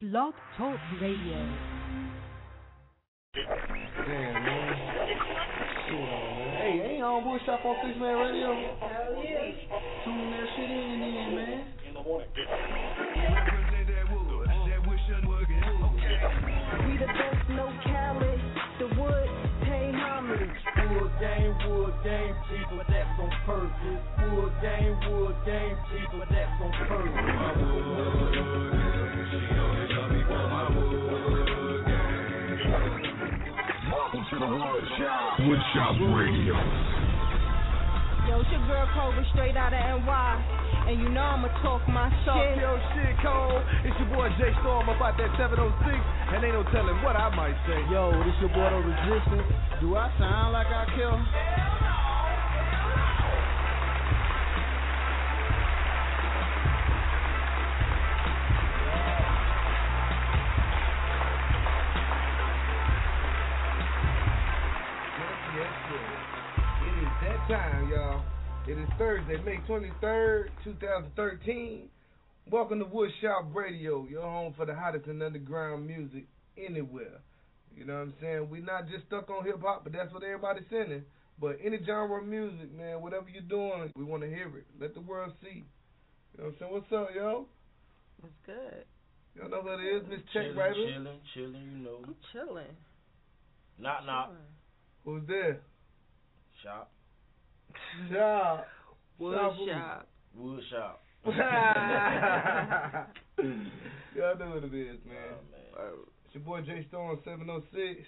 Blog Talk Radio. Damn, man. Shit on, man. Hey, ain't on Woodshop on Six Man Radio? Hell yeah. Tune that shit in, man. in the man. We the best, no Cali. The wood, pay homage. Wood game, wood game, cheaper, that's on purpose. Wood game, wood game, cheaper, that's on purpose. Woodshop. Woodshop Radio. Yo, it's your girl Cobra straight out of NY. And you know I'ma talk my Talk shit. your shit, Cole. It's your boy Jay Storm about that 706, and ain't no telling what I might say. Yo, this your boy The Resistance. Do I sound like I kill? Thursday, May 23rd, 2013. Welcome to Woodshop Radio, your home for the hottest and underground music anywhere. You know what I'm saying? We're not just stuck on hip hop, but that's what everybody's sending. But any genre of music, man, whatever you're doing, we want to hear it. Let the world see. You know what I'm saying? What's up, yo? What's good? Y'all know who it is, Miss Check chilling, Writer? chilling, chilling, you know. I'm chilling. Knock knock. Who's there? Shop. Shop. Wood Shop who? shop. Wood shop. Y'all know what it is, man. Oh, man. It's your boy J Storm 706.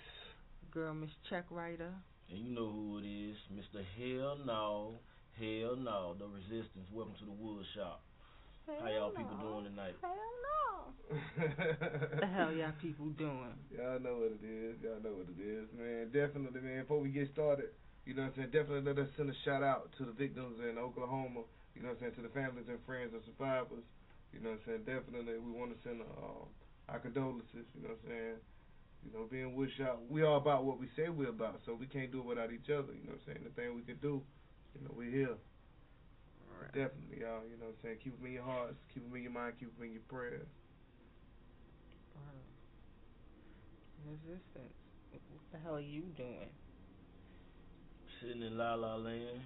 Girl, Miss Check Writer. And you know who it is, Mr. Hell No. Hell no. The resistance. Welcome to the wood shop. How y'all people doing tonight? Hell no. the hell y'all people doing? Y'all know what it is. Y'all know what it is, man. Definitely, man. Before we get started, you know what I'm saying? Definitely let us send a shout out to the victims in Oklahoma. You know what I'm saying? To the families and friends of survivors. You know what I'm saying? Definitely, we want to send uh, our condolences. You know what I'm saying? You know, being Woodshop, we all about what we say we're about, so we can't do it without each other. You know what I'm saying? The thing we can do, you know, we're here. Definitely, y'all. You know what I'm saying? Keep them in your hearts, keep them in your mind, keep them in your prayers. Resistance. What the hell are you doing? Sitting in La La Land.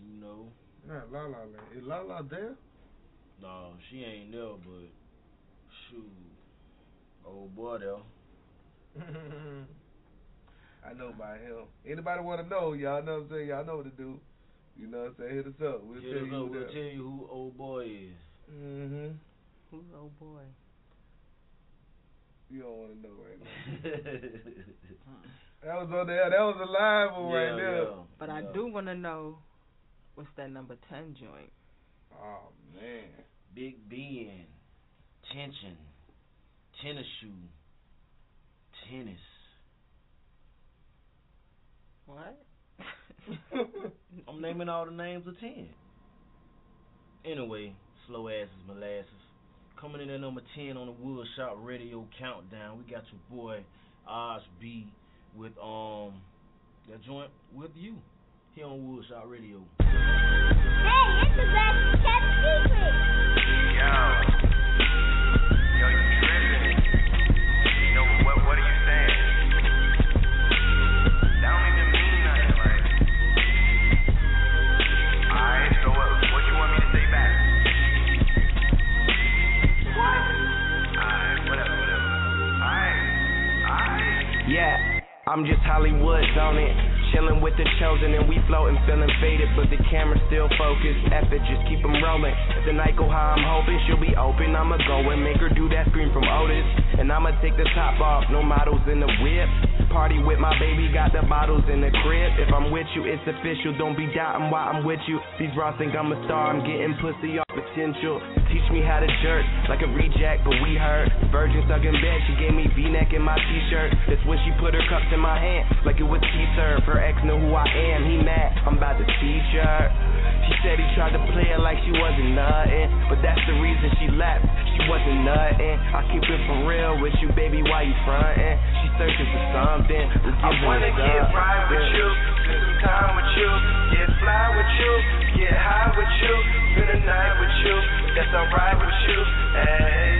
You know. Not La La Land. Is La La there? No, she ain't there, but shoot. Old boy there. I know by him. Anybody want to know? Y'all know what I'm saying? Y'all know what to do. You know what I'm saying? Hit us up. We'll Hit tell us you up, who we'll tell you who old boy is. Mhm. Who's old boy? You don't want to know right now. That was on there. That was a live one right there. yeah, But I do want to know what's that number 10 joint? Oh man. Big Ben, tension, tennis shoe, tennis. What? I'm naming all the names of ten. Anyway, slow asses molasses. Coming in at number ten on the Woodshop Radio Countdown. We got your boy Oz B with um that joint with you here on Woodshop Radio. Hey, it's the best with the chosen and we floatin', feeling faded, but the camera still focused. It, just keep 'em rollin'. If the night go high, I'm hoping, she'll be open. I'ma go and make her do that scream from Otis. And I'ma take the top off, no models in the whip. Party with my baby, got the bottles in the crib. If I'm with you, it's official. Don't be doubting why I'm with you. These bras think I'm a star, I'm getting pussy potential. Teach me how to jerk like a reject, but we heard. Virgin stuck in bed, she gave me V-neck in my t-shirt. That's when she put her cups in my hand, like it was tea serve. Her ex know who I am, he mad. I'm about to teach her. She said he tried to play her like she wasn't nothing, but that's the reason she left. She wasn't nothing. I keep it for real with you, baby. Why you frontin'? She searching for something. I wanna get up. right with you, spend some time with you, get fly with you, get high with you, to the night with you. That's alright with you. Hey,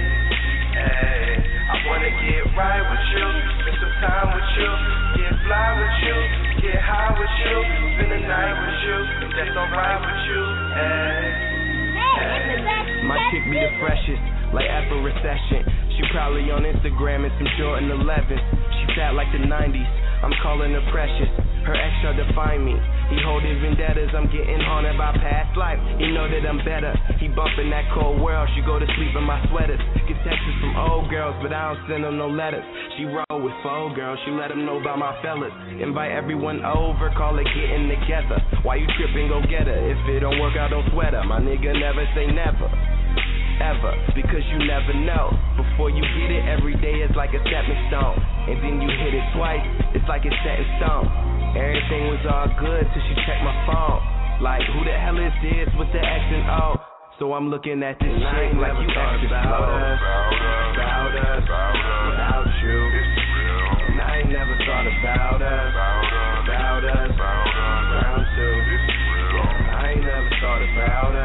hey. I wanna get right with you. Spend some time with you. Get fly with you. Get high with you. Spend the night with you. That's alright with you. Hey, hey. My chick be the freshest, like after recession. She probably on Instagram and some Jordan 11s. She fat like the 90s. I'm calling her precious. Her ex tried to find me. He holding vendettas. I'm getting haunted by past life. He know that I'm better. He bumping that cold world. She go to sleep in my sweaters. Get texts from old girls, but I don't send them no letters. She roll with four girls. She let them know about my fellas. Invite everyone over. Call it getting together. Why you tripping? Go get her. If it don't work out, don't sweat her. My nigga never say never ever because you never know. Before you get it, every day is like a stepping stone. And then you hit it twice, it's like it's set in stone. Everything was all good till she checked my phone. Like, who the hell is this with the X and O? So I'm looking at this chick like you thought about us, about us, without you. And I ain't never thought about us, about us, round two. I ain't never thought about us,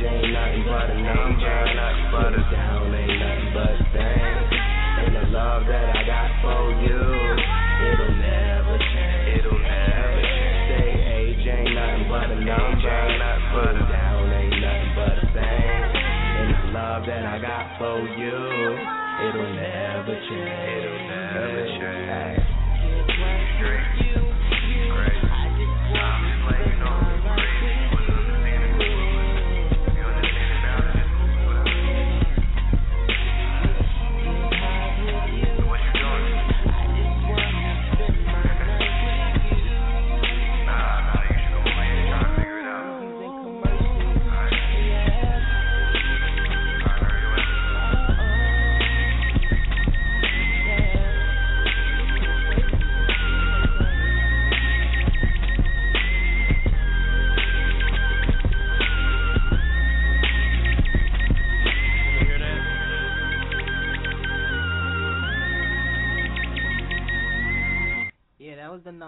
Say ain't nothing but a number, but a down ain't nothing but a thing. And the love that I got for you, it'll never change. It'll never change. Say age ain't nothing but a number, but a down ain't nothing but a thing. And the love that I got for you, it'll never change. It'll never change. Yeah,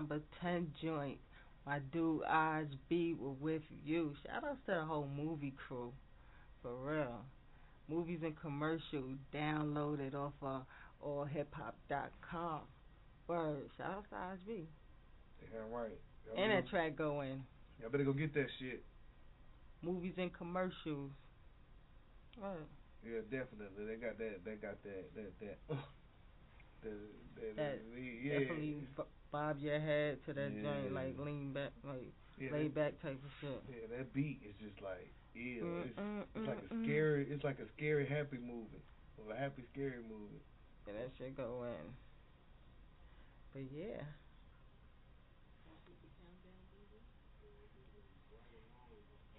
number 10 joint. My dude Oz B were with you. Shout out to the whole movie crew. For real. Movies and commercials downloaded off of allhiphop.com. Word. Shout out to Oz B. Yeah, right. Y'all And that track going. Y'all better go get that shit. Movies and commercials. Word. Yeah, definitely. They got that. They got that. That. That. Uh, the, the, That yeah. Definitely bob your head to that Yeah. joint, like lean back, like yeah, lay that, back type of shit. yeah, that beat is just like ew. Mm, It's, mm, it's like a mm. scary. It's like a scary happy movie or a happy scary movie. Yeah, that shit go in. But yeah.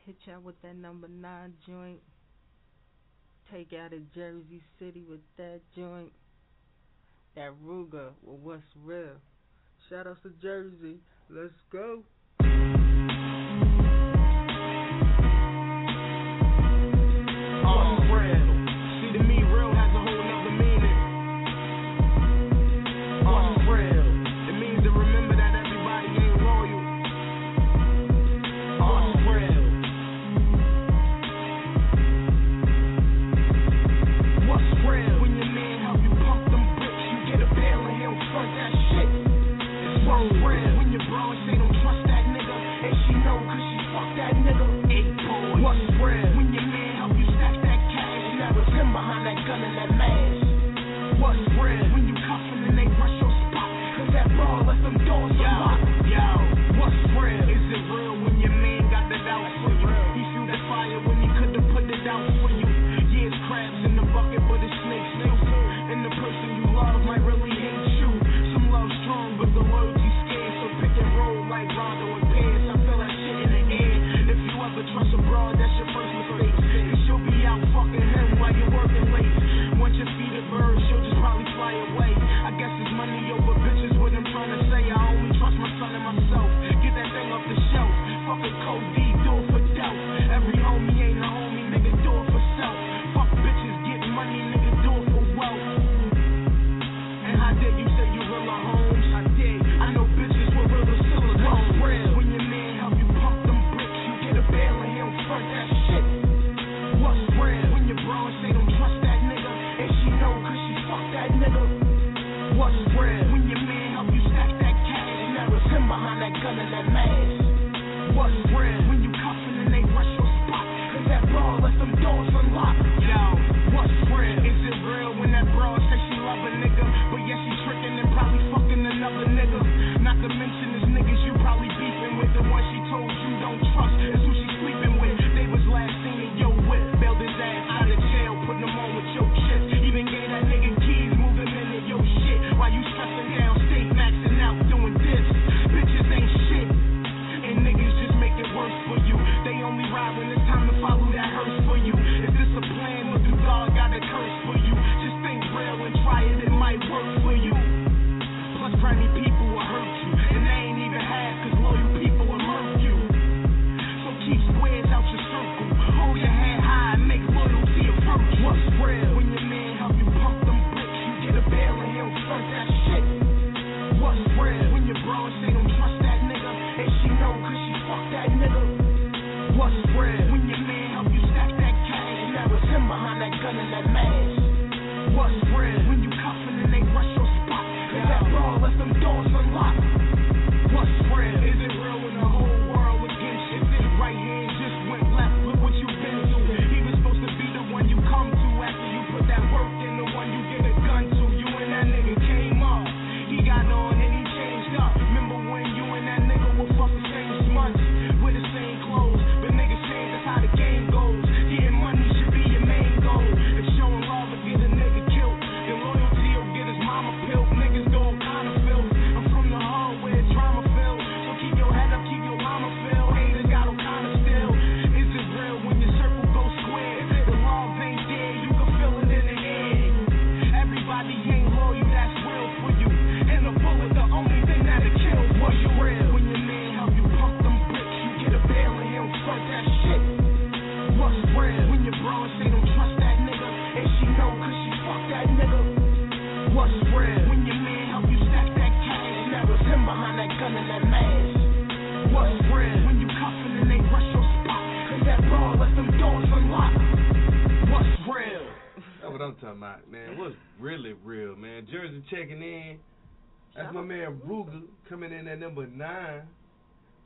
Hit y'all with that number nine joint. Take out of Jersey City with that joint. That Ruger with what's real. Shout outs to Jersey. Let's go. When you cuff them and they rush your spot, cause that ball left them doors unlocked.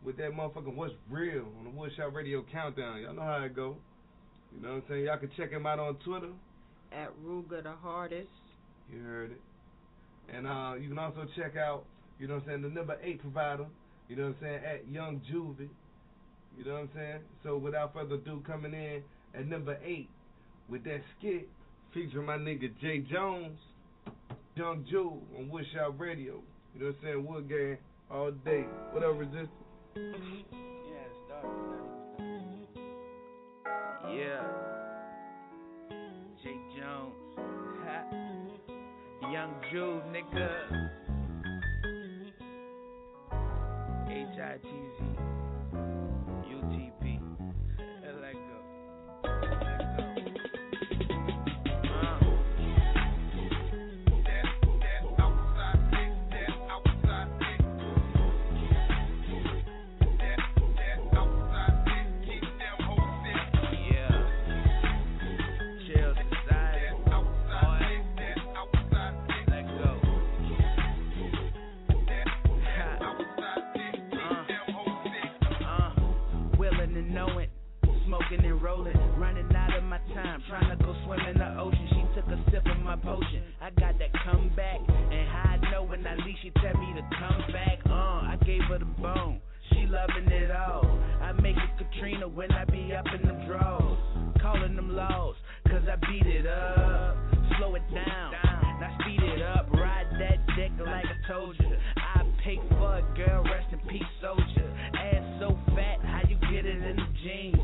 with that motherfucking What's Real on the Woodshop Radio Countdown. Y'all know how it go. You know what I'm saying? Y'all can check him out on Twitter. At Ruga the Hardest. You heard it. And uh, you can also check out, you know what I'm saying, the number eight provider, you know what I'm saying, at Young Juvie. You know what I'm saying? So without further ado, coming in at number eight with that skit featuring my nigga Jay Jones, Young Juve on Woodshop Radio. You know what I'm saying? Wood Gang all day. What up, resistance? Yeah, it's Jones. Ha. Young Jew, nigga. H I T Z smoking and rolling, running out of my time, trying to go swim in the ocean. She took a sip of my potion. I got that comeback, and how I know when I leave, she tell me to come back. Uh, I gave her the bone. She loving it all. I make it Katrina when I be up in the draws. Calling them laws, cause I beat it up. Slow it down, now speed it up. Ride that dick like I told you. I pay for a girl, rest in peace, soldier. Ass so fat, how you get it in the jeans?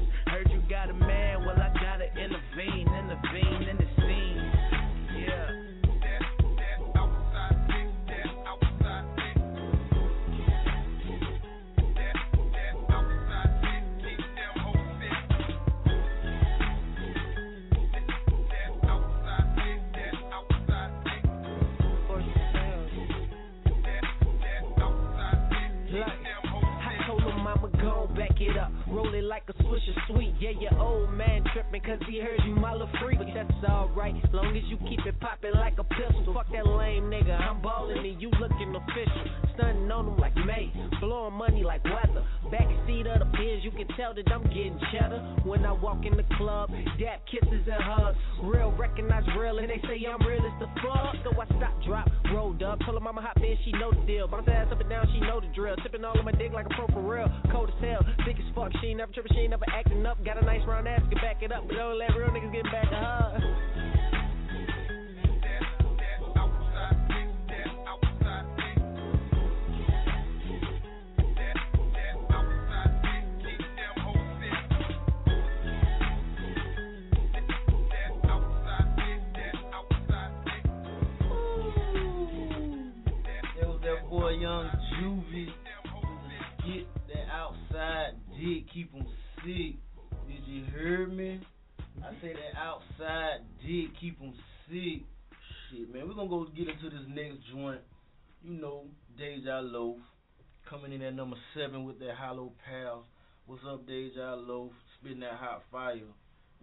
Hollow pal. What's up, DeJ Loaf? Spitting that hot fire.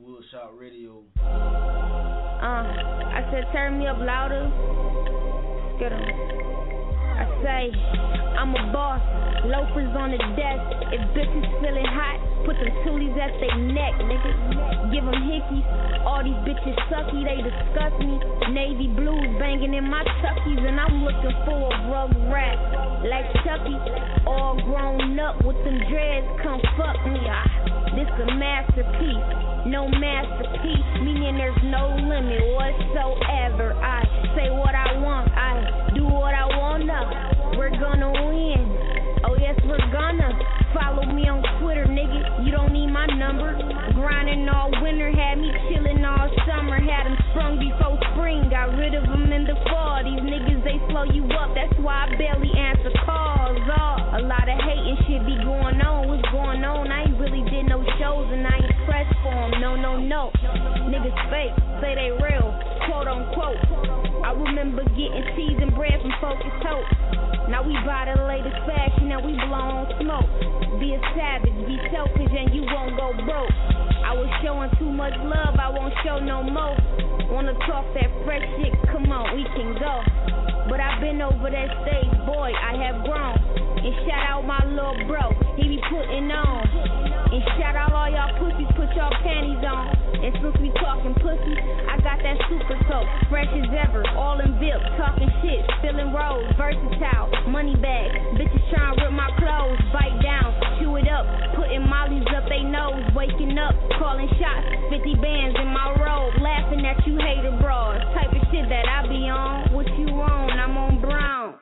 Woodshop Radio. Uh, I said turn me up louder. Get 'em. I say I'm a boss. Loafers on the desk. If bitches feeling hot, them toolies at they neck, nigga. Give 'em hickeys. All these bitches sucky, they disgust me. Navy blues banging in my tuckies, and I'm looking for a rug rat like Chucky. All grown up with them dreads, come fuck me. Ah, this a masterpiece. No masterpiece, meaning there's no limit whatsoever. I say what I want, I do what I wanna. We're gonna win. Oh yes, we're gonna. Follow me on Twitter, nigga. You don't need my number. Grinding all winter, had me chillin' all summer. Had Had 'em sprung before spring, got rid of 'em in the fall. These niggas, they slow you up, that's why I barely answer calls. Oh, a lot of hating shit be going on. What's going on? I ain't really did no shows and I ain't pressed for 'em. No, no, no. Niggas fake, say they real, quote unquote. I remember getting cheese and bread from Focus Hope. Now we buy the latest fashion and we blow on smoke. Be a savage, be selfish, and you won't go broke. I was showing too much love, I won't show no more. Wanna talk that fresh shit? Come on, we can go. But I've been over that stage, boy, I have grown. And shout out my little bro, he be putting on. And shout out all y'all pussies, put y'all panties on. And since we talking pussy, I got that super soap, fresh as ever, all in VIP, talking shit, spilling rolls, versatile, money bag. Bitches trying to rip my clothes, bite down, chew it up, putting mollies up they nose, waking up, calling shots, 50 bands in my robe, laughing at you hater bras. Type of shit that I be on. What you on? I'm on brown.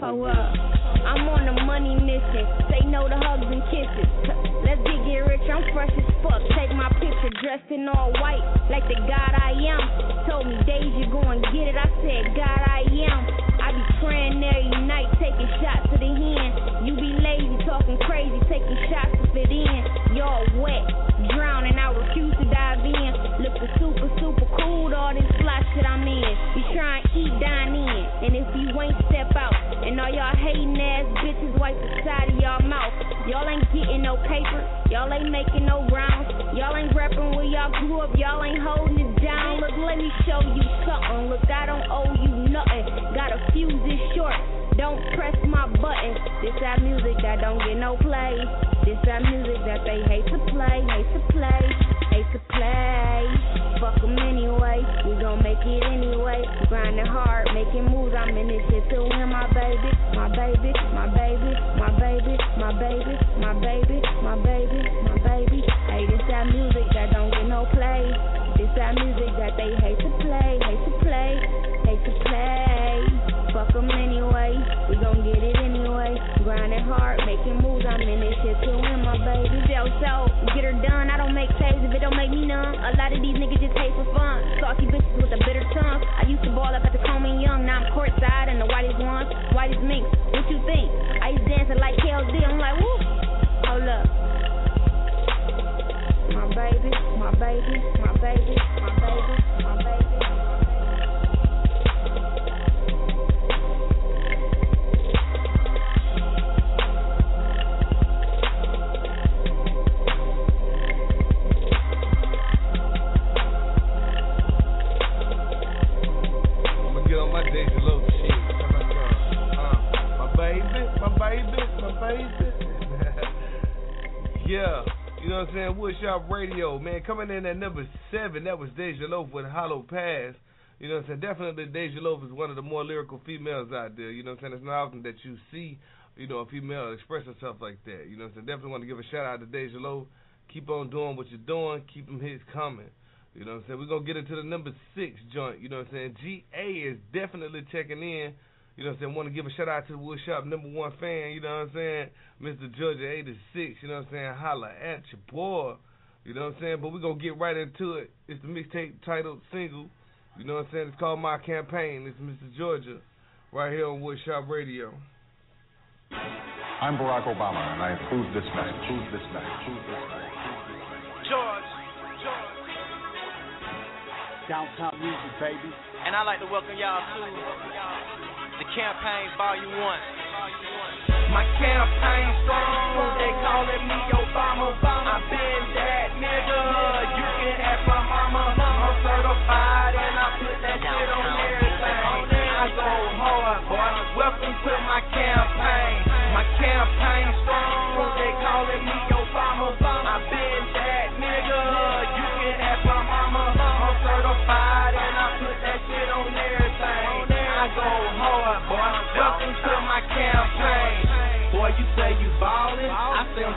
Oh, uh, I'm on a money mission. Say no to hugs and kisses. Let's get get rich. I'm fresh as fuck. Take my picture dressed in all white, like the God I am. Told me days you gon' get it. I said God I am. Be praying every night, taking shots to the hand. You be lazy, talking crazy, taking shots to fit in. Y'all wet, drowning. I refuse to dive in. Looking super, super cool. All this fly shit I'm in. You try and eat, dine in. And if you ain't step out, and all y'all hating ass bitches wipe the side of y'all mouth. Y'all ain't getting no paper. Y'all ain't making no rounds. Y'all ain't repping where y'all grew up. Y'all ain't holding it down. Look, let me show you something. Look, I don't owe you nothing. Gotta fuse this short. Don't press my button. This that music that don't get no play. This that music that they hate to play, hate to play, hate to play. Fuck 'em anyway. We gon' make it anyway. Grinding hard, making moves. I'm in this shit to win, my baby, my baby, my baby, my baby, my baby, my baby, my baby, my baby. Hey, this that music that don't get no play. This that music that they hate to play, hate to play, hard, making moves. I'm in this shit to win, my baby. So, so, get her done. I don't make plays if it don't make me numb. A lot of these niggas just hate for fun. Salty bitches with a bitter tongue. I used to ball up at the Coleman Young. Now I'm courtside and the whitest ones, whitest minks. What you think? I used to dancing like KLD. I'm like, woo. Hold up. My baby, my baby, my baby, my baby, my baby. Baby, my baby. yeah. You know what I'm saying? Woodshop Radio, man, coming in at number seven. That was DeJ Loaf with Hollow Pass. You know what I'm saying? Definitely DeJ Loaf is one of the more lyrical females out there. You know what I'm saying? It's not often that you see, you know, a female express herself like that. You know what I'm saying? Definitely want to give a shout out to DeJ Loaf. Keep on doing what you're doing. Keep them hits coming. You know what I'm saying? We're going to get into the number six joint. You know what I'm saying? GA is definitely checking in. You know what I'm saying? Want to give a shout out to the Woodshop number one fan, you know what I'm saying? Mr. Georgia 86, you know what I'm saying? Holla at your boy. You know what I'm saying? But we're going to get right into it. It's the mixtape titled single. You know what I'm saying? It's called My Campaign. It's Mr. Georgia right here on Woodshop Radio. I'm Barack Obama, and I approve this message. Approve this message. Approve this message. George, George. Downtown music, baby. And I'd like to welcome y'all to the campaign volume one. My campaign strong, they calling me Obama.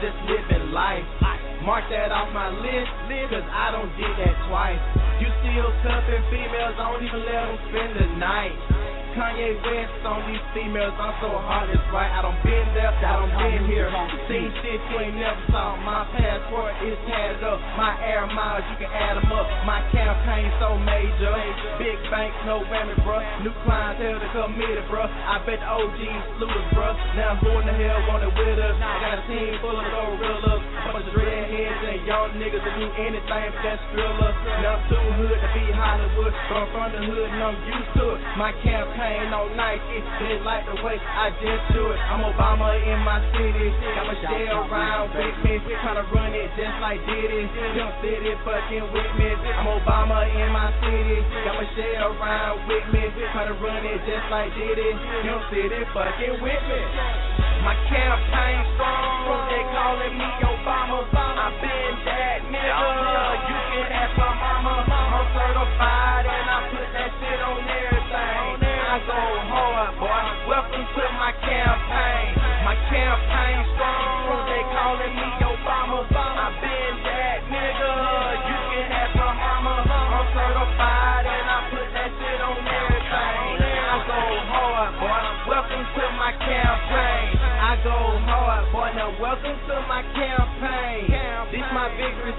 Just living life. Mark that off my list, cause I don't did that twice. You still cuffin' females, I don't even let them spend the night. Kanye West on these females, I'm so hard it's right. I don't been there, I don't been here. Seen shit you ain't never saw. My passport is tatted up. My air miles, you can add them up. My campaign so major. Big banks, no whammy, bruh. New clientele to committed, bruh. I bet the OGs slew us, bruh. Now who in the hell want it with us? I got a team full of gorillas. A bunch of dreadheads and young niggas that do anything for that thriller. Now I'm too hood to be Hollywood, but I'm from the hood and I'm used to it. My campaign nice, it's been like the way I just do it. I'm Obama in my city, got my shell around with me, tryna run it just like Diddy. Young city fucking with me. I'm Obama in my city, got my shell around with me, tryna run it just like Diddy. Young city fucking with me. My campaign strong, they calling me Obama. I been that nigga, you can ask my mama. I'm certified and I put that shit on everything. I go hard, boy. Welcome to my campaign. My campaign strong, they calling me Obama. I been that nigga, you can ask my mama. I'm certified and I put that shit on everything. I go hard, boy. Welcome to my campaign. I go hard, boy. Now welcome to my campaign.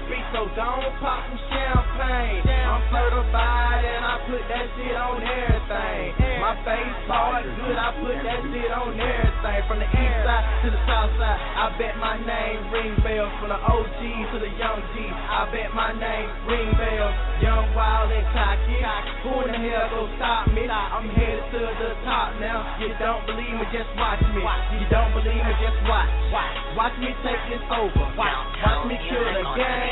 This so don't pop some champagne. I'm certified and I put that shit on everything. My face hard, good, I put that shit on everything. From the east side to the south side, I bet my name ring bells. From the OG to the young G, I bet my name ring bells. Young, wild, and cocky. Who in the hell gon' stop me? I'm headed to the top now. You don't believe me, just watch me. You don't believe me, just watch. Watch me take this over. Watch me kill the game,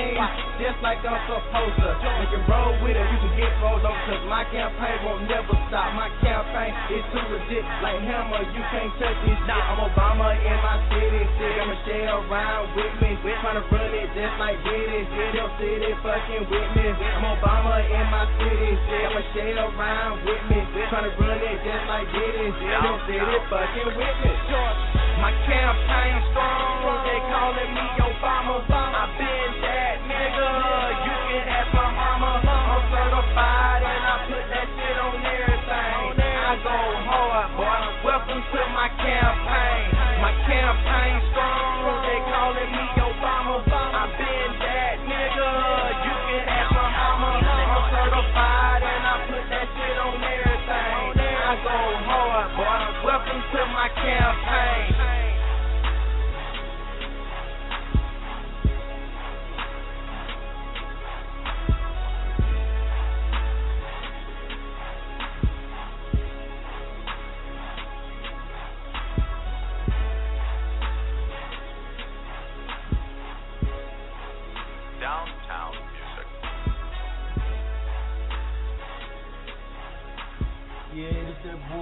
just like I'm supposed to. You can roll with it, you can get rolled over, cause my campaign won't never stop. My campaign is too legit, like Hammer, you can't touch this shit. I'm Obama in my city, got Michelle around with me, We trying to run it just like Diddy. Your city fucking with me. I'm Obama in my city, got Michelle around with me, trying to run it just like Diddy. Your city fucking with me. My campaign strong, they calling me Obama. I Campaign strong, they calling me Obama. I been that nigga, you can ask my mama. I'm certified and I put that shit on everything. I go hard, boy. Welcome to my campaign.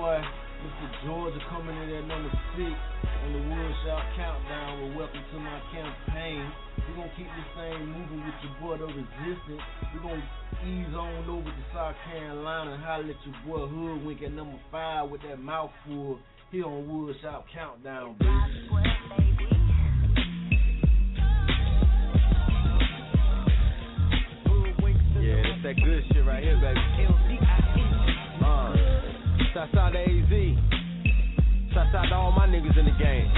Boy Mr. Georgia coming in at number six on the Woodshop Countdown with Welcome to My Campaign. We're gonna keep this thing moving with your boy the Resistance. We're gonna ease on over to South Carolina and holler at your boy Hoodwink at number five with that mouthful here on Woodshop Countdown, baby. Yeah, that's that good shit right here, baby. Uh, shouts out to AZ. Shouts out to all my niggas in the game.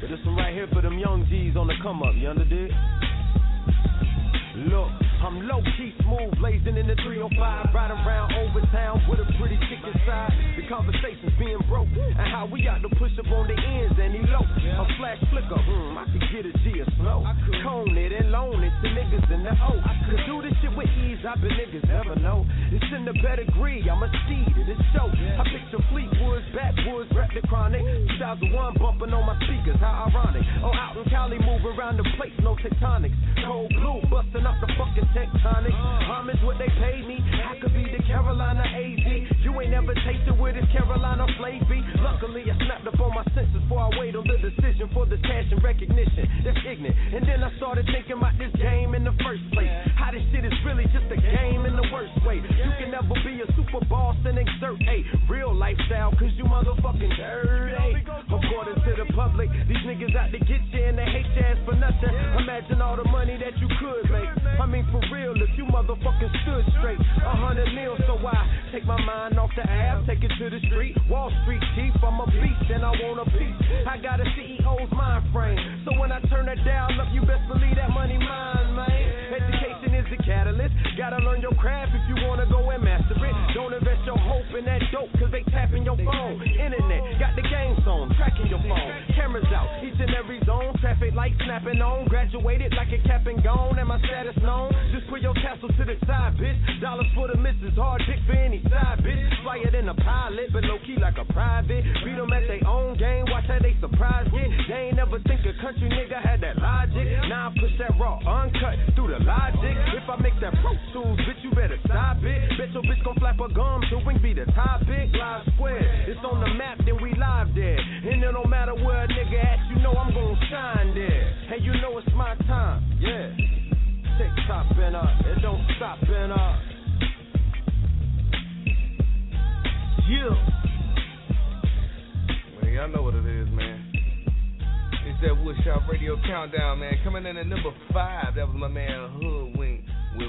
But this one right here for them young G's on the come up, you understood? Look, I'm low key smooth, blazing in the 305, riding around over town with a pretty chick inside. The conversations being broke, and how we got to push up on the ends and elope. A flash flicker, hmm, I could get a G or slow. Cone it and loan it to niggas in the O. Could do this shit with ease, I bet niggas never know. It's in the pedigree, I'm a seed in this show. I picture Fleetwoods, backwoods, rap the chronic. 2001 bumping on my speakers, how ironic. Oh, out in Cali, move around the place, no tectonics. Cold blue, busting up the fucking tectonic. Homage what they paid me. I could be the Carolina AZ. You ain't never tasted with this Carolina flavy. Luckily, I snapped up on my senses before I wait on the decision for the cash and recognition. That's ignorant. And then I started thinking about this game in the first place. How this shit is really just a game in the worst way. You can never be a super boss and exert a real lifestyle, cause you motherfucking dirty. According to the public, these niggas out to get you and they hate your ass for nothing. Imagine all the money that you could make. I mean, for real, if you motherfucking stood straight, a hundred mil, so why? take my mind off the app, take it to the street. Wall Street chief, I'm a beast and I want a piece. I got a CEO's mind frame, so when I turn that down up, you best believe that money mine, man. Catalyst. Gotta learn your craft if you wanna go and master it. Don't invest your hope in that dope, cause they tapping your phone. Internet, got the game on, tracking your phone. Cameras out, each and every zone. Traffic lights snapping on. Graduated like a cap and gone, and my status known. Just put your castle to the side, bitch. Dollars for the missus, hard dick for any side, bitch. Flyer than a pilot, but low key like a private. Beat them at their own game, watch how they surprise it. They ain't never think a country nigga had that logic. Now I push that raw, uncut through the logic. If I make that pro tools, bitch, you better stop it. Bet your bitch gon' flap her gum, so wing be the topic. Live square, it's on the map, then we live there. And it don't matter where a nigga at, you know I'm gon' shine there. And you know it's my time, yeah. Tick top up, it don't stop and up. Yeah. Man, y'all know what it is, man. It's that Woodshop Radio Countdown, man. Coming in at number five, that was my man with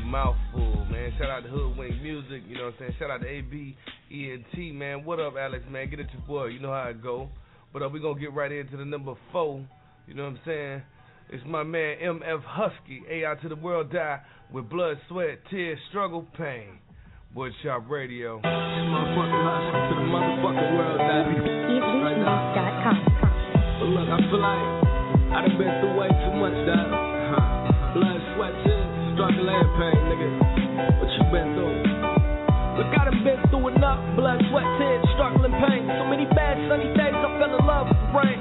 Mouthful, man. Shout out to Hoodwink Music, you know what I'm saying? Shout out to AB, ENT, man. What up, Alex, man? Get it your boy, you know how it go. But uh, we going to get right into the number four, you know what I'm saying? It's my man MF Husky, AI to the world die with blood, sweat, tears, struggle, pain. Woodshop Radio. Motherfucking hustle to the motherfucking world, baby. Right now. But look, I feel like I done been through way blood, sweat, tears, struggle, and pain. So many bad sunny days, I fell in love with the rain.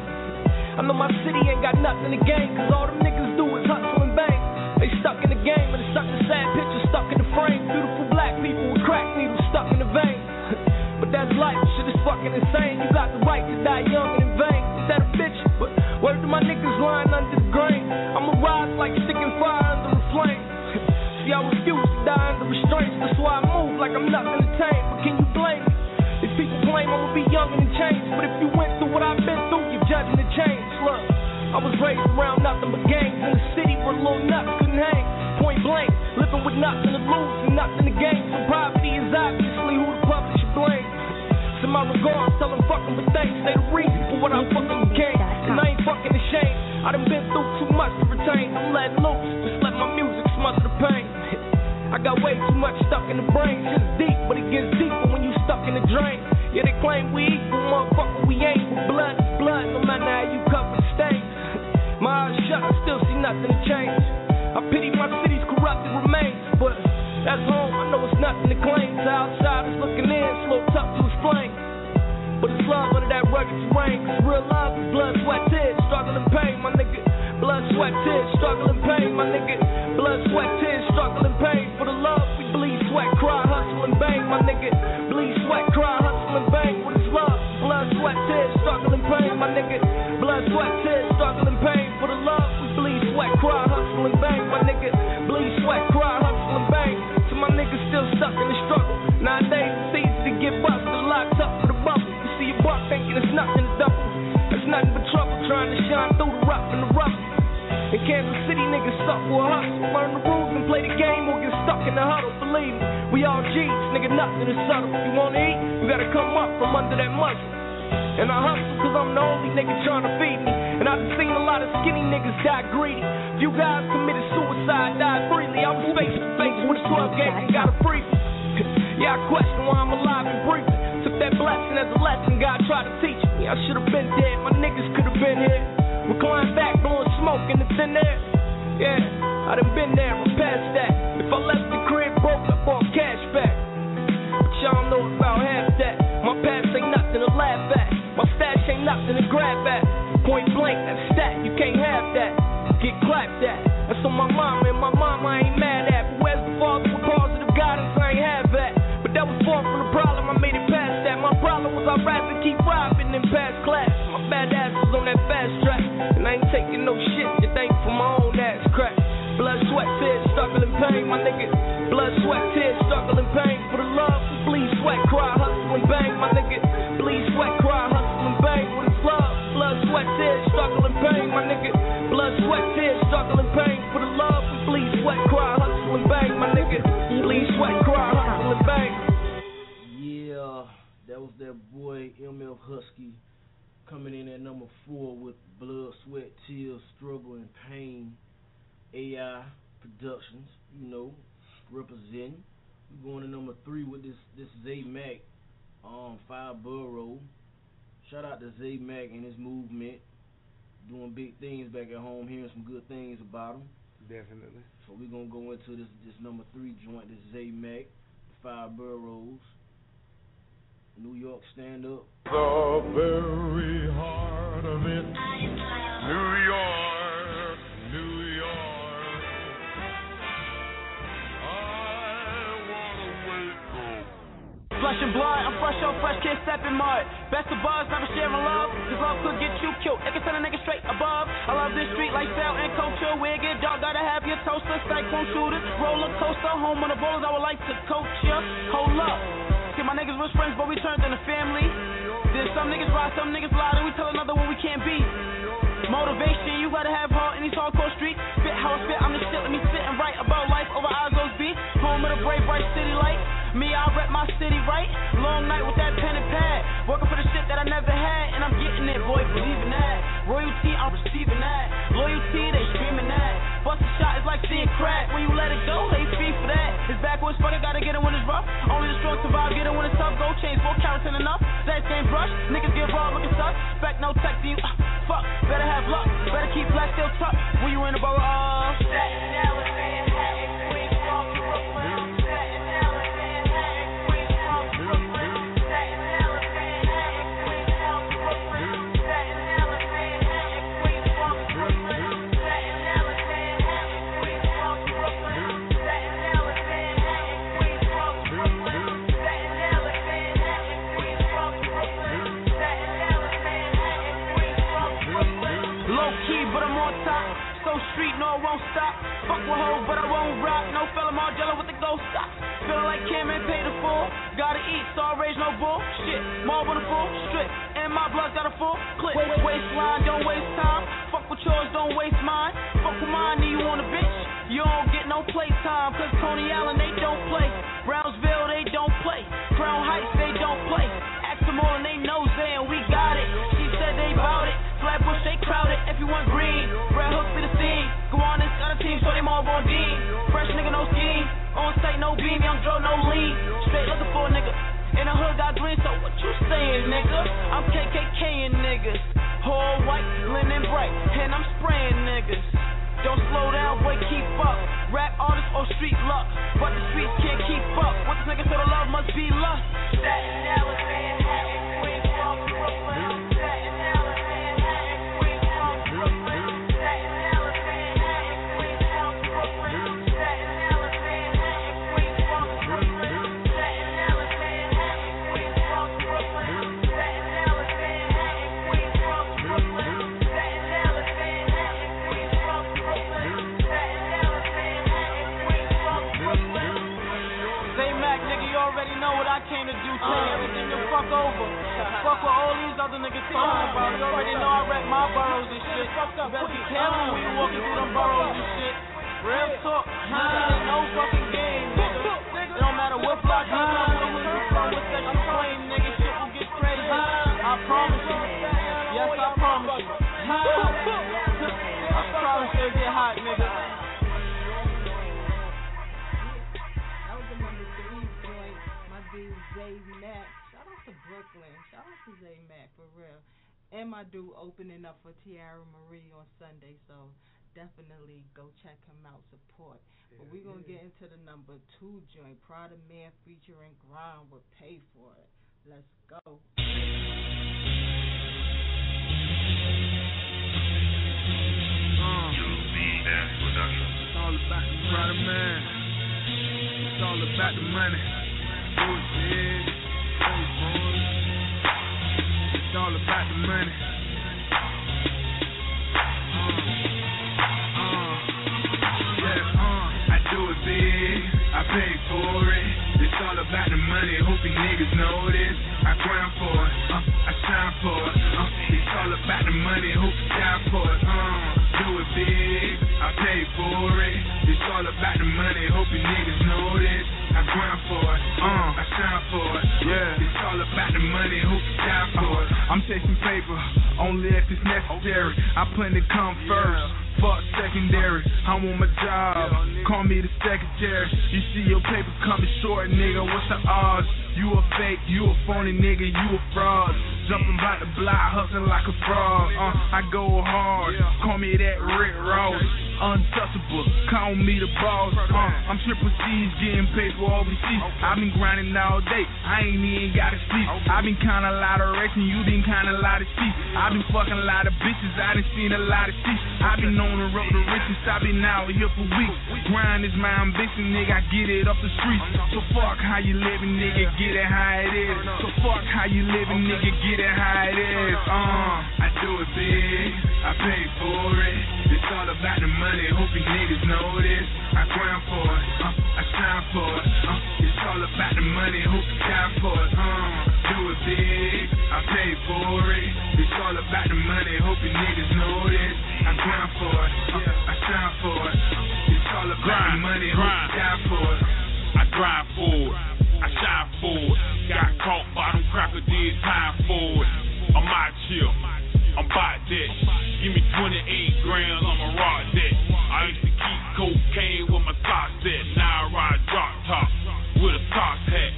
I know my city ain't got nothing to gain, cause all them niggas do is hustle and bang. They stuck in the game, and it's such a sad picture stuck in the frame. Beautiful black people with crack needles stuck in the vein. but that's life, shit is fucking insane. You got the right to die young and in vain. Is that a bitch? But where do my niggas lying under the grain? I'ma rise like a sticking fire under the flame. See, I refuse to die under restraints, that's why I move like I'm nothing I'ma be young and changed, but if you went through what I've been through, you're judging the change. Look, I was raised around nothing but gangs in the city where little nuts couldn't hang. Point blank, living with nothing to lose and nothing to gain. So poverty is obviously who the public should blame. So my regards, tell them fucking but thanks. They the reason for what I fucking became. And I ain't fucking ashamed. I done been through too much to retain. I'm letting loose, just let my music smother the pain. I got way too much stuck in the brain. Claim we equal, motherfucker, we ain't. Blood blood, no matter how you cover the stains. My eyes shut, I still see nothing change. I pity my city's corrupted remains, but that's home, I know it's nothing to claim. To outsiders looking in, it's a little tough to explain. But it's love under that rugged terrain. Cause real love is blood, sweat, tears, struggle and pain, my nigga. Blood, sweat, tears, struggle and pain, my nigga. Blood, sweat, tears, struggle and pain. For the love, we bleed, sweat, cry, hustle and bang, my nigga. Bleed, sweat, cry, hustle bang with his love. Blood, sweat, tears, struggle and pain, my nigga. Blood, sweat, tears, struggle and pain. For the love, we bleed, sweat, cry, hustle and bang, my nigga. Bleed, sweat, cry, hustle and bang. To my niggas still stuck in the struggle. Nowadays, it's easy to get busted, locked up for the bubble. You see a buck thinking it's nothing to double. It's nothing but trouble trying to shine through the rough and the rough. In Kansas City, niggas with a hustle. Learn the rules and play the game or get stuck in the huddle. Believe me, we all G's, nigga, nothing is subtle. You wanna eat, you gotta come up from under that muzzle. And I hustle cause I'm the only nigga trying to feed me. And I've seen a lot of skinny niggas die greedy. Few guys committed suicide, died freely. I was face to face with a 12 gauge and got a free. yeah, I question why I'm alive and breathing. Took that blessing as a lesson God tried to teach me. I should have been dead, my niggas could have been here. Recline back, blowing smoke in the thin air. Yeah, I done been there, I'm past that. If I left the crib broke up on cash back. But y'all know about half that. My past ain't nothing to laugh at. My stash ain't nothing to grab at. Point blank, that's stat, you can't have that. Get clapped at. That's on my mama, and pain, my nigga. Blood, sweat, tears, struggle and pain. For the love, bleed, sweat, cry, hustle and bang, my nigga. Bleed, sweat, cry, hustle and bang. For the love, blood, sweat, tears, struggle and pain, my nigga. Blood, sweat, tears, struggle and pain. For the love, bleed, sweat, cry, hustle and bang, my nigga. Bleed, sweat, cry, hustle and bang. Yeah, that was that boy MF Husky coming in at number four with Blood, Sweat, Tears, Struggle, and Pain. AI Productions, you know, representing. We're going to number three with this this Zay Mac, um, Five Borough. Shout out to Zay Mac and his movement, doing big things back at home, hearing some good things about him. Definitely. So we're gonna go into this this number three joint, this Zay Mac, Five Boroughs, New York stand up. The very heart of it. New York, Flesh and blood, I'm fresh on fresh, can't step in mud. Best of buzz, never sharing love, cause love could get you killed. It can send a nigga straight above. I love this street lifestyle and culture. Where get dark, gotta have your toaster, cyclone shooters, roller coaster, home on the bowlers. I would like to coach ya. Hold up. See, my niggas was friends, but we turned into family. Then some niggas ride, some niggas lie, then we tell another what we can't be. Motivation, you gotta have heart in these hardcore streets. Spit how I spit, I'm the shit, let me sit and write about life over Ozzo's beat. Home of the brave, bright city light. Me, I rep my city, right? Long night with that pen and pad. Working for the shit that I never had, and I'm getting it, boy, believe in that. Royalty, I'm receiving that. Loyalty, they screaming that. Bust a shot is like seeing crack. When you let it go, they free for that. It's backwards, fuck, I gotta get it when it's rough. Only the strong survive, get it when it's tough. Gold chains, four carats ain't enough. That same brush, niggas get raw looking sus. Spec no tech you. Uh, fuck, better have luck. Better keep black still tucked. When you in the borough of. With hoes, but I won't rock. No fella Margello with the ghost stop. Feeling like Cam and paid the full. Gotta eat, star raise no bullshit. Mob on the full strip, and my blood got a full clip. Waistline, don't waste time. Fuck with yours, don't waste mine. Fuck with mine, you on a bitch. You don't get no playtime, cause Coney Island, they don't play. Brownsville, they don't play. Crown Heights, they don't play. Ask them all and they know They crowded. Want green, red hook for the scene. Go on, it's a team, so they all on Dean. Fresh nigga, no scheme. On site, no beam. Young Joe, no lean. Straight looking for a nigga. In the hood, got green, so what you saying, nigga? I'm KKKing niggas. All white, linen bright, and I'm spraying niggas. Don't slow down, boy, keep up. Rap artists or street luck, but the streets can't keep up. What this nigga said, the love must be lust. Say gonna get into the number two joint. Prada Man featuring Grind will pay for it. Let's go. Uh. It's all about the brother man. It's all about the money. Bullshit. Hey, boys. It's all about the money. Uh. I do it big. I pay for it. It's all about the money. Hope you niggas know this. I grind for it. Uh, I shine for it. Uh, it's all about the money. Hope you die for it. Uh, do it big. I pay for it. It's all about the money. Hope you niggas know this. I grind for it. Uh, I shine for it. Yeah. It's all about the money. Hope you die for it. I'm chasing paper only if it's necessary. I plan to come first. Fuck secondary, I'm on my job. Call me the secretary. You see your paper coming short, nigga. What's the odds? You a fake, you a phony nigga, you a fraud. Jumping by the block, hustling like a frog. Uh, I go hard, call me that Rick Ross. Untouchable, call me the boss. Uh, I'm triple C's getting paid for all these overseas. I've been grinding all day, I ain't even gotta sleep. I've been kinda lot of racing, you been kinda lot of sheep. I've been fucking a lot of bitches, I done seen a lot of sheep. I've been on the road to riches, I've been out here for weeks. Grind is my ambition, nigga, I get it off the streets. So fuck how you living, nigga, get it how it is. So fuck how you living, nigga, get it how it is. Uh, I do it big, I pay for it. It's all about the money, hope you niggas know this. I grind for it, uh, I shine for it. Uh, it's all about the money, hope you die for it. Uh, do it big, I pay for it. It's all about the money, hope you niggas know this. I grind for it, uh, I shine for it. Uh, it's all about the money, hope you die for it. I grind for it, I shine for it. Got caught by them cracker, did time for it. I'm out here, I'm about that. Give me 28 grams, I'ma rock. I used to keep cocaine with my socks at. Now I ride drop top with a socks hat.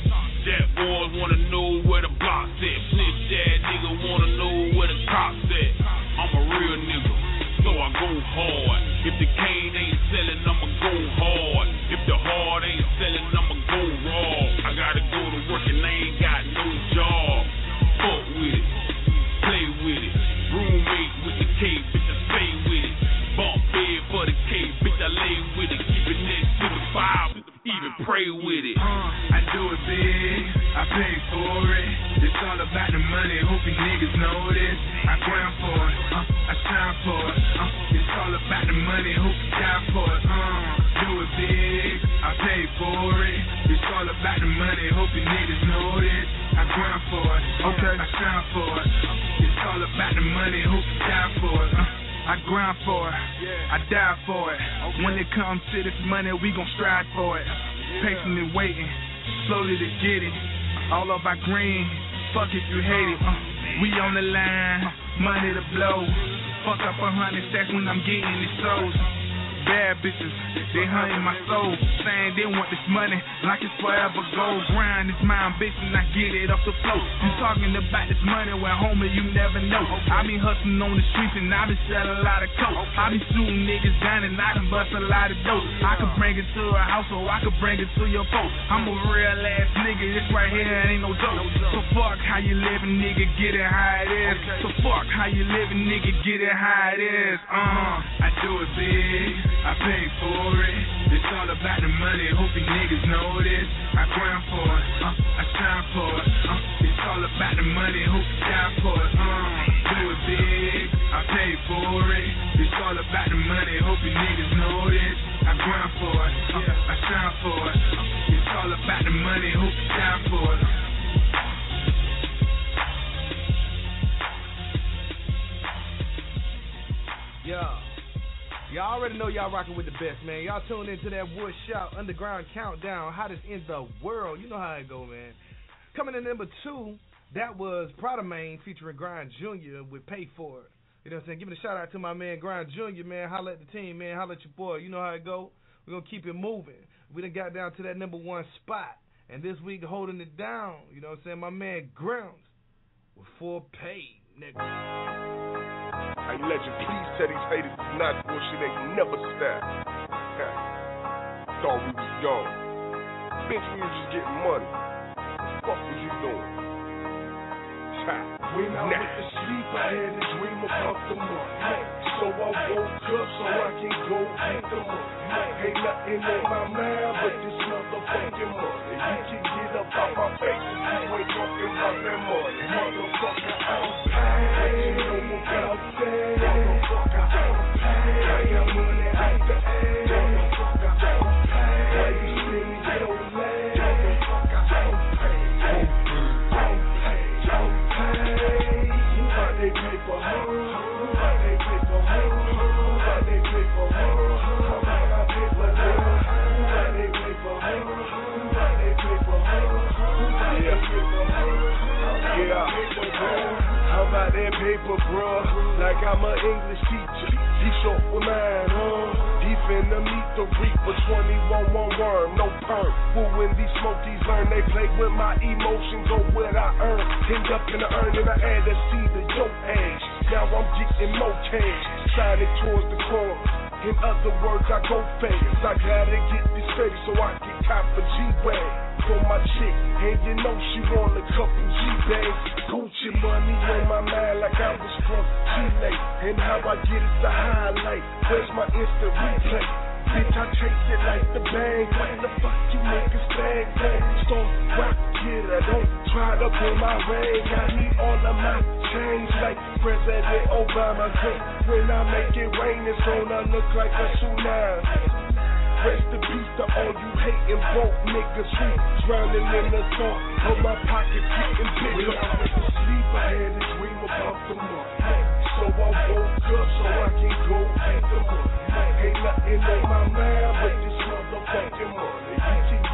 That boys wanna know where the block's at. Snitch that nigga wanna know where the cops at. I'm a real nigga, so I go hard. If the cane ain't selling, I'ma go hard. If the hard ain't selling, I'ma go raw. I gotta go to work and I ain't green, fuck if you hate it. Uh, we on the line, money to blow. Fuck up a hundred stacks when I'm getting it sold. Bitches, they hunting my soul. Saying they want this money like it's forever gold. Grind is my ambition, I get it off the floor. You talking about this money when homie you never know. I been hustling on the streets and I been selling a lot of coke. I been shooting niggas down and I can bust a lot of dope. I can bring it to a house or I can bring it to your folks. I'm a real ass nigga, this right here ain't no joke. So fuck how you living, nigga, get it how it is. So fuck how you living, nigga, get it how it is. Uh, I do it big. I for it. It's all about the money. Hope you niggas know this. I grind for it. Uh, I shine for it. Uh, it's all about the money. Hope you die for it. Uh, do it big. I pay for it. It's all about the money. Hope you niggas know this. I grind for it. Uh, I shine for it. Uh, it's all about the money. Hope you die for it. Yeah. Y'all already know y'all rocking with the best, man. Y'all tuned into that Woodshop Underground Countdown, hottest in the world. You know how it go, man. Coming in number two, that was Prada Main featuring Grind Jr. with Pay For It. You know what I'm saying? Giving a shout out to my man Grind Jr., man. Holla at the team, man. Holla at your boy. You know how it go. We're to keep it moving. We done got down to that number one spot. And this week, holding it down, you know what I'm saying? My man Grounds with full pay, nigga. Hey, legend, please tell these haters it's not bullshit, they never stop. Thought we was gone. Bitch, we was just getting money. Fuck was you doing? Time. When I went to sleep, I had a dream about the money. So I woke up so I can go get the money. Ain't nothing on my mind but this motherfucking money. You can get up out my face if you ain't talking about that money. Motherfucker, I'm paid. You know about that. Motherfucker, I'm paid. I got money out the ass. Motherfucker, I'm paid. Yeah. How about that paper, bruh? Like I'm an English teacher. He short with mine, huh? He finna meet the reaper, 21 one worm, no perm. Who when these smokies learn, they play with my emotions or what I earn. End up in the urn and I add a seed to your age. Now I'm getting more cash, shining towards the core. In other words, I go fast. I gotta get this ready so I can cop a G-Wag for my chick. And you know she want a couple G-Bags. Gucci money on my mind like I was from Chile. And how I get it the highlight. Where's my instant replay? Bitch, I chase it like the bang. What the fuck you niggas bang? bang? Start rock, get I don't try to pull my ring. I need all of my change like President Obama. Cause when I make it rain, it's gonna look like a tsunami. Rest in peace to all you hating broke niggas who drowning in the thought of my pockets getting bigger. When I went to sleep, I had a dream about the money. So I woke up so I can go get the money. Ain't nothing on my mind but this motherfucking money. You get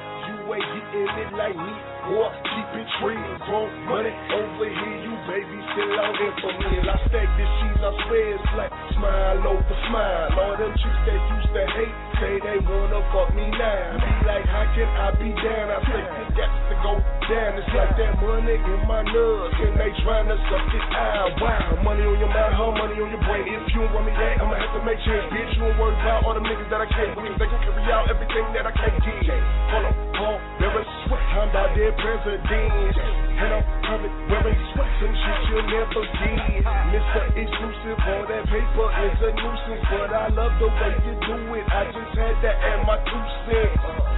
Ain't getting it like me, or keep it real. Want money over here, you baby still out there for me. And I stack the sheets, I swear it's like smile over smile. All them chicks that used to hate, say they wanna fuck me now. Be like, how can I be down? I say it got to go down. It's like that money in my nuts, and they tryna suck it out. Wow, money on your mind, huh? Money on your brain. If you don't want me that, I'ma have to make change, bitch. You don't worry about all the niggas that I can't win. They gon' carry out everything that I can't give. Hold on, Paul, never sweat. About their president. And I'm coming wearing sweats and shit you'll never get. Mr. Exclusive, all that paper is a nuisance, but I love the way you do it. I just had to add my two cents.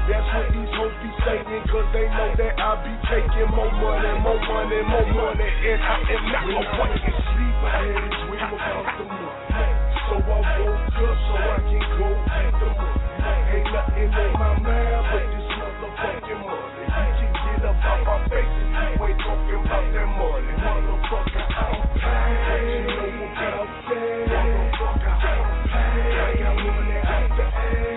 That's what these hoes be saying, cause they know that I be taking more money, more money, more money, and I am not a fucking sleep, I had a dream about the money. So I woke up so I can go get the money. Ain't nothing on my mind but this motherfucking money. You get up out my face you ain't talking that money. Motherfucker, I'm paid. You know about that. Motherfucker, I'm paid. I got money out the ass.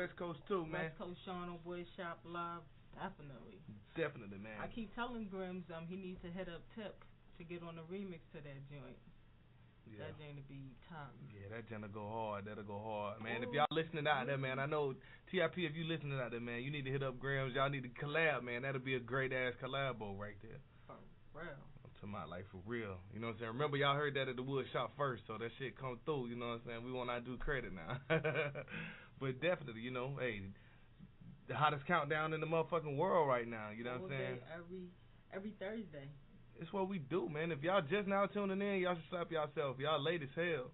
West Coast too, man. West Coast Sean on Woodshop Live, definitely. Definitely, man. I keep telling Grims um he needs to hit up Tip to get on the remix to that joint. Yeah. That joint to be top. Yeah, that gonna go hard. That'll go hard, man. If y'all listening out there, man, I know TIP. If you listening out there, man, you need to hit up Grams. Y'all need to collab, man. That'll be a great ass collabo right there. For Real. I'm talking about like for real. You know what I'm saying? Remember y'all heard that at the wood shop first, so that shit come through, you know what I'm saying? We wanna do credit now. but definitely, you know, hey, the hottest countdown in the motherfucking world right now, you know what I'm saying? every every Thursday. It's what we do, man. If y'all just now tuning in, y'all should slap yourself. Y'all late as hell.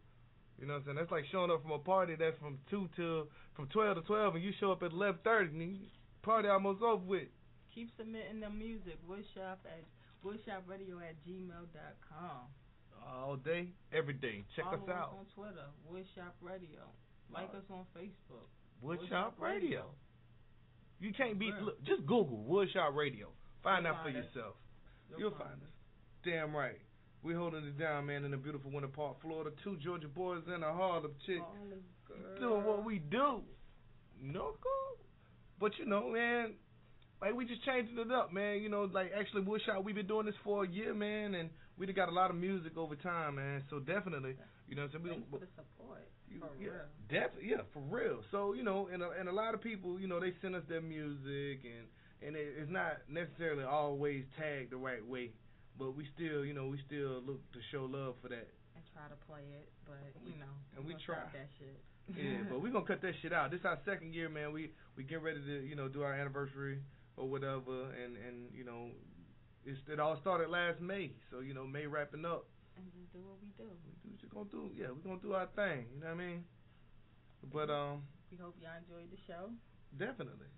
You know what I'm saying? That's like showing up from a party that's from two till from twelve to twelve, and you show up at eleven thirty, and you party almost over with. Keep submitting the music. Woodshop at woodshopradio at gmail dot com. All day, every day. Check Follow us out. on Twitter, Woodshop Radio. Like us on Facebook. Woodshop Radio. You can't be. Look, just Google Woodshop Radio. Find You'll out for us. yourself. You'll You'll find find us. Damn right. We holding it down, man, in the beautiful Winter Park, Florida. Two Georgia boys and a Harlem chick doing what we do. No cool. But you know, man, like we just changing it up, man. You know, like actually Woodshop, we've been doing this for a year, man, and we done got a lot of music over time, man. So definitely, you know, what I'm saying we don't. the support. You- for yeah, real. definitely, yeah, for real. So you know, and a, and a lot of people, you know, they send us their music, and and it, it's not necessarily always tagged the right way, but we still, you know, we still look to show love for that. And try to play it, but you know. and we try. that shit. Yeah, but we're gonna cut that shit out. This our second year, man. We we get ready to, you know, do our anniversary or whatever, and and you know, it's it all started last May, so you know, May wrapping up. And just do what we do. We do what you're gonna do, yeah, we're gonna do our thing. You know what I mean? But um, We hope y'all enjoyed the show. definitely.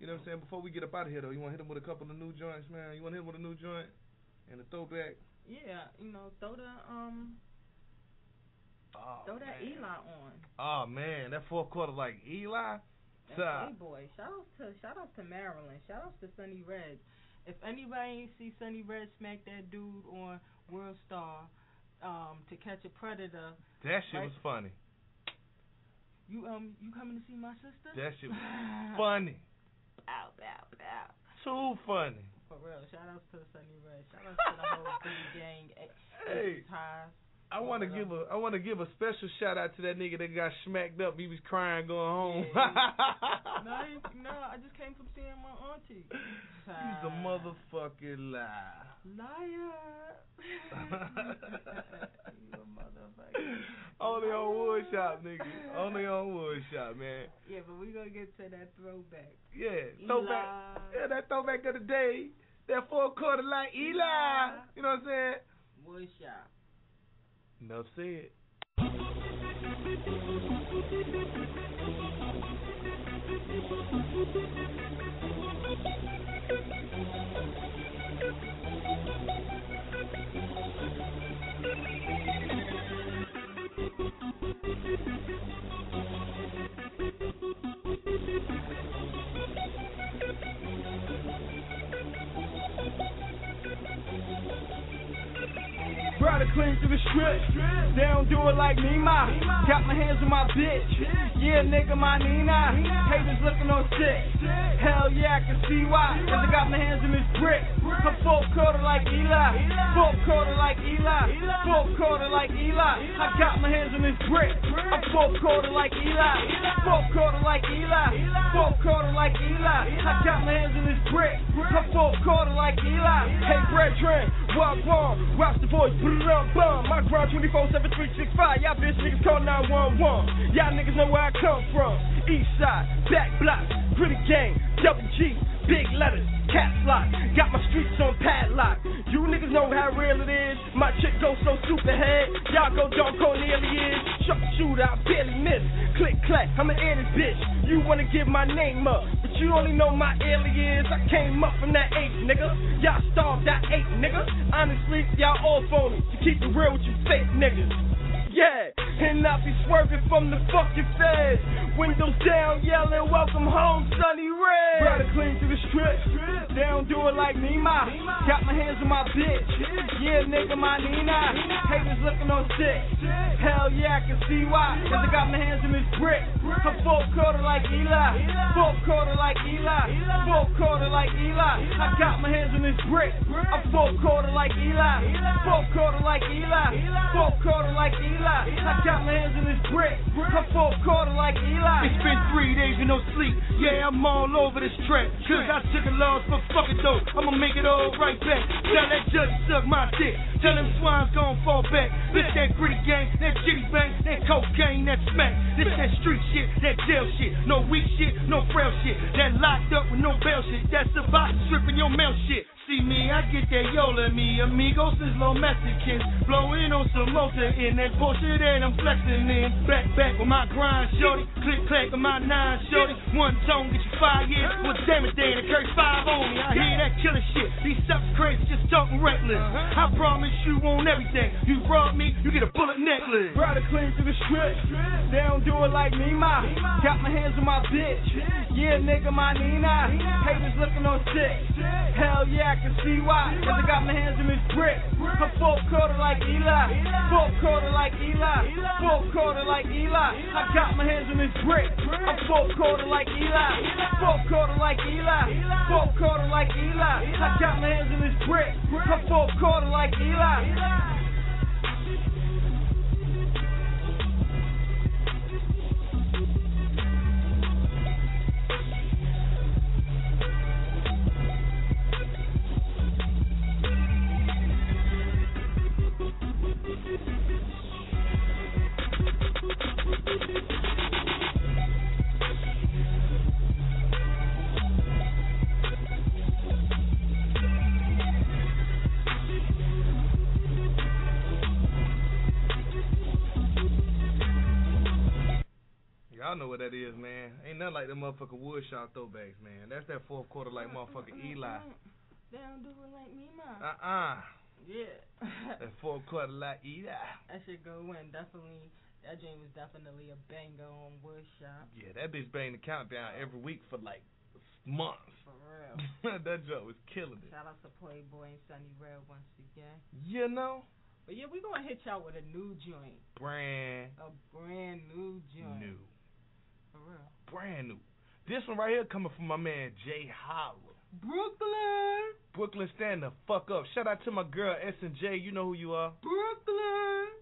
You know what I'm saying? Before we get up out of here, though, you want to hit them with a couple of new joints, man? You want to hit 'em with a new joint and a throwback? Yeah, you know, throw the um Oh, throw that man. Eli on. Oh man, that fourth quarter like Eli. That Nah. Playboy. Shout out to shout out to Maryland. Shout out to Sunny Red. If anybody ain't see Sunny Red smack that dude on World Star, um, to catch a predator. That shit Like- was funny. You um you coming to see my sister? That shit was funny. Bow, bow, bow. Too funny. For real. Shout outs to Sunny Red. Shout outs to the whole Biggie gang. eh, Hey. Ties. I want to give a I want to give a special shout out to that nigga that got smacked up. He was crying going home. no, I no, I just came from seeing my auntie. He's a motherfucking liar. Liar. you a motherfucker. Only on Woodshop, nigga. Only on Woodshop, man. Yeah, but we gonna get to that throwback. Yeah, Eli. throwback. Yeah, that throwback of the day. That four quarter like Eli. You know what I'm saying? Woodshop. Enough said. Clean to the strip. They don't do it like me, ma. Got my hands on my bitch. Yeah, nigga, my Nina. Haters looking on sick. Hell yeah, I can see why. Cause I got my hands in this brick. I'm full quarter like Eli. Full quarter like Eli. Full quarter like Eli. I got my hands on this brick. I'm full quarter like Eli. Full quarter like Eli. Full quarter like Eli. I got my hands on this brick. I'm full quarter like Eli. Hey, brethren, walk on. Watch the voice. Brum, bum. My grind 24 7 365. Y'all bitch niggas call 911. Y'all niggas know where I come from. East side, back block, gritty gang, double G, big letters, caps lock. Got my streets on padlock. You niggas know how real it is. My chick goes so super head. Y'all go Don Cornelius. Sharp shooter, I barely miss. Click clack, I'm an this bitch. You wanna give my name up, but you only know my alias. I came up from that eight, nigga. Y'all starved that eight, nigga. Honestly, y'all all phony. To keep it real with you fake niggas. Yeah, and I be swerving from the fucking feds. Windows down, yelling, welcome home, Sunny Red. Brother clean to the strip. They don't do it like me, ma. Got my hands on my bitch. Yeah, nigga, my Nina. Haters looking on sick. Hell yeah, I can see why. Cause I got my hands in this brick. I'm full quarter like Eli. Full quarter like Eli. Full quarter like Eli. I got my hands on this brick. I'm full quarter like Eli. Full quarter like Eli. Full quarter like Eli. I got my hands in this brick. I'm full quarter like Eli. It's been three days with no sleep. Yeah, I'm all over this track. Cause I took a loss for fucking dope. I'ma make it all right back. Tell that judge suck my dick. Tell them swines gon' fall back. This that gritty gang, that jitty bang, that cocaine, that smack. This that street shit, that jail shit. No weak shit, no frail shit. That locked up with no bail shit. That's about stripping your mail shit. See me, I get that Yola, me amigos is low Mexicans. Blowing on some motor in that Porsche that I'm flexing in. Back, back with my grind, shorty. Click, clack with my nine, shorty. One tone get you five years. Well, damn it, they and carry five on me. I hear that killer shit. These suckers crazy, just talking reckless. Uh-huh. I promise you on everything. You rob me, you get a bullet necklace. Brother clean to the strip. They don't do it like me, ma. Got my hands on my bitch. Yeah, nigga, my Nina. Haters looking on sick. Hell yeah, I can see why. Cause I got my hands on this brick. I'm full quarter like Eli. Full quarter like Eli. Full quarter like Eli. I got my hands on this brick. I'm full quarter like Eli. Full quarter like Eli. Full quarter like Eli. I got my hands on this brick. I'm full quarter like Eli. Like the motherfucking woodshop throwbacks, man. That's that fourth quarter like motherfucking Eli. They don't do it like me, ma. Uh uh Yeah. That fourth quarter like Eli. that should go in. Definitely, that dream was definitely a banger on Woodshop. Yeah, that bitch banged the countdown every week for like months. For real. that joke was killing it. Shout out to Playboy and Sunny Red once again. You know? But yeah, we gonna hit y'all with a new joint. Brand A brand new joint. new. For real. Brand new. This one right here coming from my man Jay Holler. Brooklyn. Brooklyn, stand the fuck up. Shout out to my girl S and J. You know who you are. Brooklyn.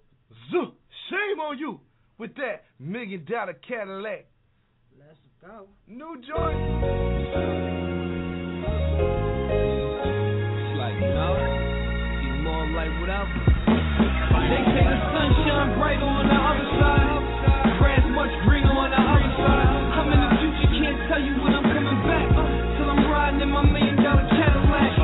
Zuh, shame on you with that million dollar Cadillac. Let's go. New joint. It's like, you know, even more like whatever. They say the sun shine brighter on the other side. Grass much greener tell you when I'm coming back. Till I'm riding in my million dollar Cadillac.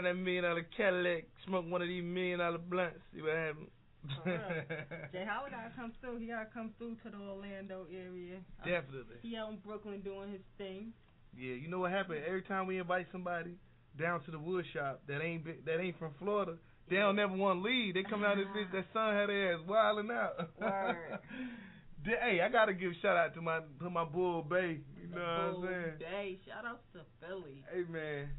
We're going to take a ride in that million dollar Cadillac, smoke one of these million dollar blunts, see what happens. Jay Howard gotta come through. He gotta come through to the Orlando area. Um, Definitely. He out in Brooklyn doing his thing. Yeah, you know what happened? Every time we invite somebody down to the wood shop that ain't that ain't from Florida, they don't never want to leave. They come out this bitch, that sun had their ass wilding out. Word. Hey, I gotta give shout out to my to my bull Bay. You know what I'm saying? Bay. Shout out to Philly. Hey man,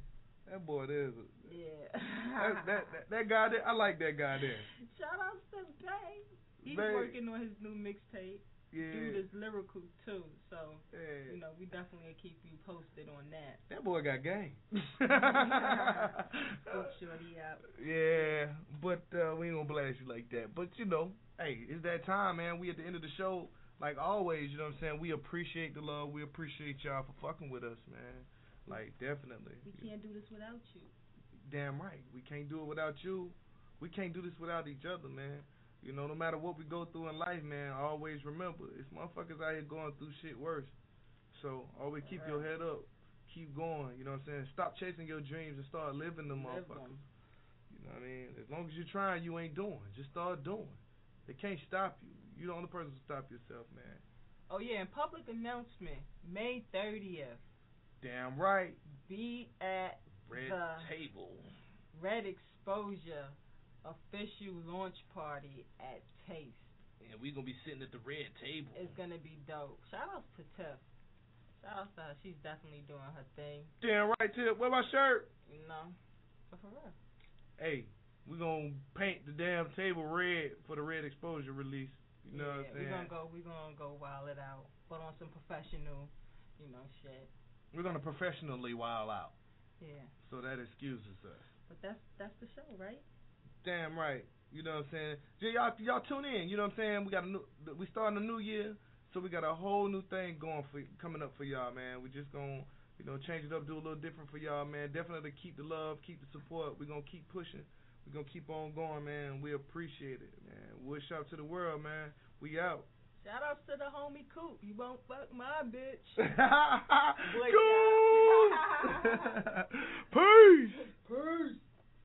that boy there's a, Yeah. that, that that that guy there. I like that guy there. Shout out to Bay. He's Bay. working on his new mixtape. Yeah. Dude is lyrical too, so Yeah. you know we definitely keep you posted on that. That boy got game. Shorty out. Yeah, but uh, we ain't gonna blast you like that. But you know, hey, it's that time, man. We at the end of the show, like always. You know what I'm saying? We appreciate the love. We appreciate y'all for fucking with us, man. Like definitely. We can't do this without you. Damn right. We can't do it without you. We can't do this without each other, man. You know, no matter what we go through in life, man, always remember, it's motherfuckers out here going through shit worse. So always keep your head up. Keep going, you know what I'm saying? Stop chasing your dreams and start living them Live motherfuckers. them. You know what I mean? As long as you're trying, you ain't doing. Just start doing. They can't stop you. You're the only person to stop yourself, man. Oh yeah, and public announcement, May thirtieth. Damn right. Be at Red the table. Red Exposure official launch party at Taste. And we're gonna be sitting at the red table. It's gonna be dope. Shout outs to Tiff. Shout outs to her. She's definitely doing her thing. Damn right, Tip. Where my shirt? You know. But for real. Hey, we're gonna paint the damn table red for the red exposure release. You know what I'm yeah, saying? we're gonna go we're gonna go wild it out. Put on some professional, you know, shit. We're gonna professionally wild out. Yeah. So that excuses us. But that's that's the show, right? Damn right. You know what I'm saying? Yeah, y'all y'all tune in. You know what I'm saying? We got a new we starting a new year, so we got a whole new thing going for coming up for y'all, man. We just gonna you know change it up, do a little different for y'all, man. Definitely keep the love, keep the support. We're gonna keep pushing. We're gonna keep on going, man. We appreciate it, man. Wish out to the world, man. We out. Shout outs to the homie Coop. You won't fuck my bitch. Cool. Peace. Peace.